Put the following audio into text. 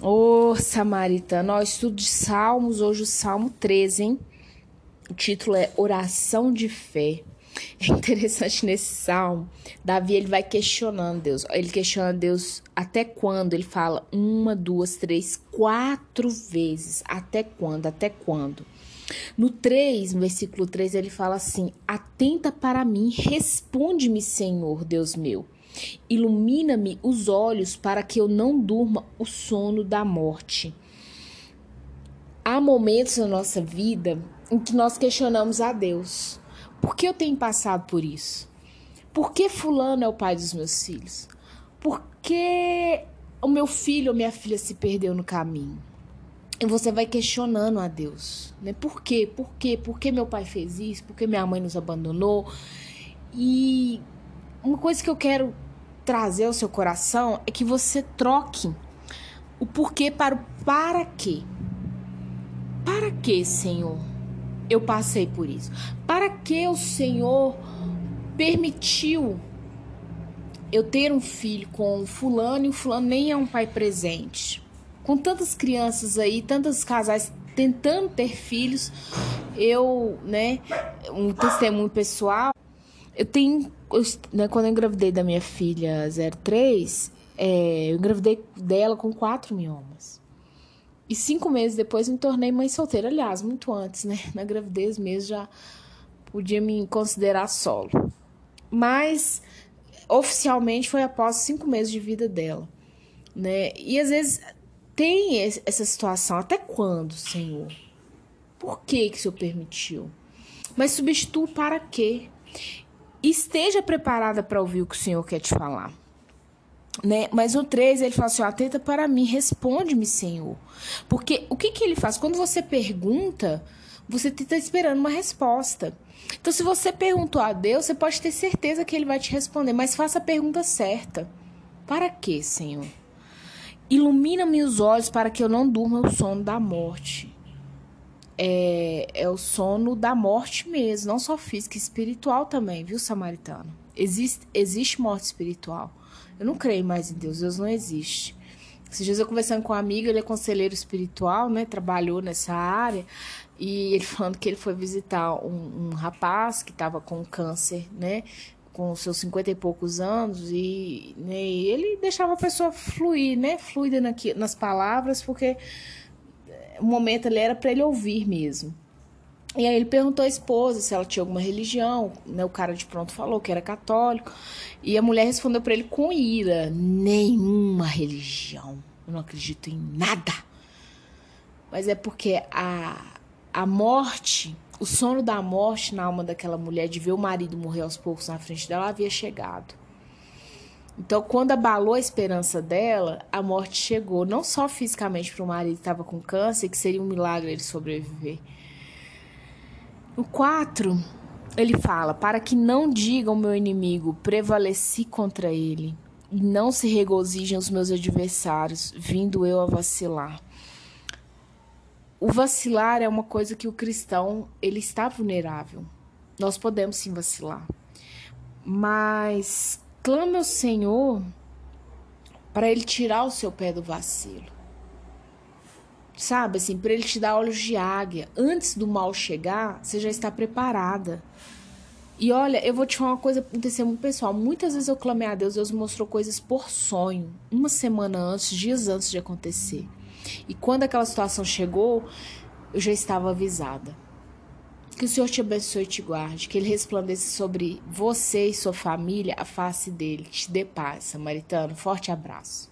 Ô, Samaritano, ó, estudo de Salmos, hoje o Salmo 13, hein? O título é Oração de Fé. É interessante nesse salmo, Davi ele vai questionando Deus. Ele questiona Deus até quando? Ele fala uma, duas, três, quatro vezes. Até quando? Até quando? No 3, no versículo 3, ele fala assim: Atenta para mim, responde-me, Senhor, Deus meu. Ilumina-me os olhos para que eu não durma o sono da morte. Há momentos na nossa vida em que nós questionamos a Deus. Por que eu tenho passado por isso? Por que fulano é o pai dos meus filhos? Por que o meu filho ou minha filha se perdeu no caminho? E você vai questionando a Deus, né? Por quê? Por quê? Por que meu pai fez isso? Por que minha mãe nos abandonou? E uma coisa que eu quero trazer ao seu coração é que você troque o porquê para o para quê. Para que, Senhor, eu passei por isso? Para que o Senhor permitiu eu ter um filho com fulano e o fulano nem é um pai presente? Com tantas crianças aí, tantos casais tentando ter filhos, eu, né, um testemunho pessoal, eu tenho, eu, né, quando eu engravidei da minha filha 03, é, eu engravidei dela com quatro miomas. E cinco meses depois me tornei mãe solteira. Aliás, muito antes, né? Na gravidez mesmo já podia me considerar solo. Mas oficialmente foi após cinco meses de vida dela, né? E às vezes tem essa situação. Até quando, Senhor? Por que que o Senhor permitiu? Mas substitua para quê? esteja preparada para ouvir o que o Senhor quer te falar. Né? Mas no 3 ele fala assim: atenta para mim, responde-me, Senhor. Porque o que, que ele faz? Quando você pergunta, você está esperando uma resposta. Então, se você perguntou a Deus, você pode ter certeza que ele vai te responder, mas faça a pergunta certa: Para quê, Senhor? Ilumina-me os olhos para que eu não durma o sono da morte é, é o sono da morte mesmo, não só física, espiritual também, viu, samaritano? Existe, existe morte espiritual. Eu não creio mais em Deus, Deus não existe. Esses dias eu conversando com um amigo, ele é conselheiro espiritual, né? Trabalhou nessa área. E ele falando que ele foi visitar um, um rapaz que estava com câncer, né? Com seus cinquenta e poucos anos. E, né, e ele deixava a pessoa fluir, né? Fluida nas palavras, porque o momento ali era para ele ouvir mesmo. E aí ele perguntou à esposa se ela tinha alguma religião, né? O cara de pronto falou que era católico, e a mulher respondeu para ele com ira: "Nenhuma religião. Eu não acredito em nada". Mas é porque a a morte, o sono da morte na alma daquela mulher de ver o marido morrer aos poucos na frente dela havia chegado. Então, quando abalou a esperança dela, a morte chegou, não só fisicamente para o marido que estava com câncer, que seria um milagre ele sobreviver. No 4, ele fala: Para que não digam meu inimigo, prevaleci contra ele, e não se regozijem os meus adversários, vindo eu a vacilar. O vacilar é uma coisa que o cristão ele está vulnerável. Nós podemos sim vacilar. Mas clame ao Senhor para Ele tirar o seu pé do vacilo. Sabe, assim, para Ele te dar olhos de águia. Antes do mal chegar, você já está preparada. E olha, eu vou te falar uma coisa, um testemunho pessoal. Muitas vezes eu clamei a Deus, Deus me mostrou coisas por sonho, uma semana antes, dias antes de acontecer. E quando aquela situação chegou, eu já estava avisada. Que o Senhor te abençoe e te guarde, que Ele resplandeça sobre você e sua família a face dele, te dê paz, samaritano. Forte abraço.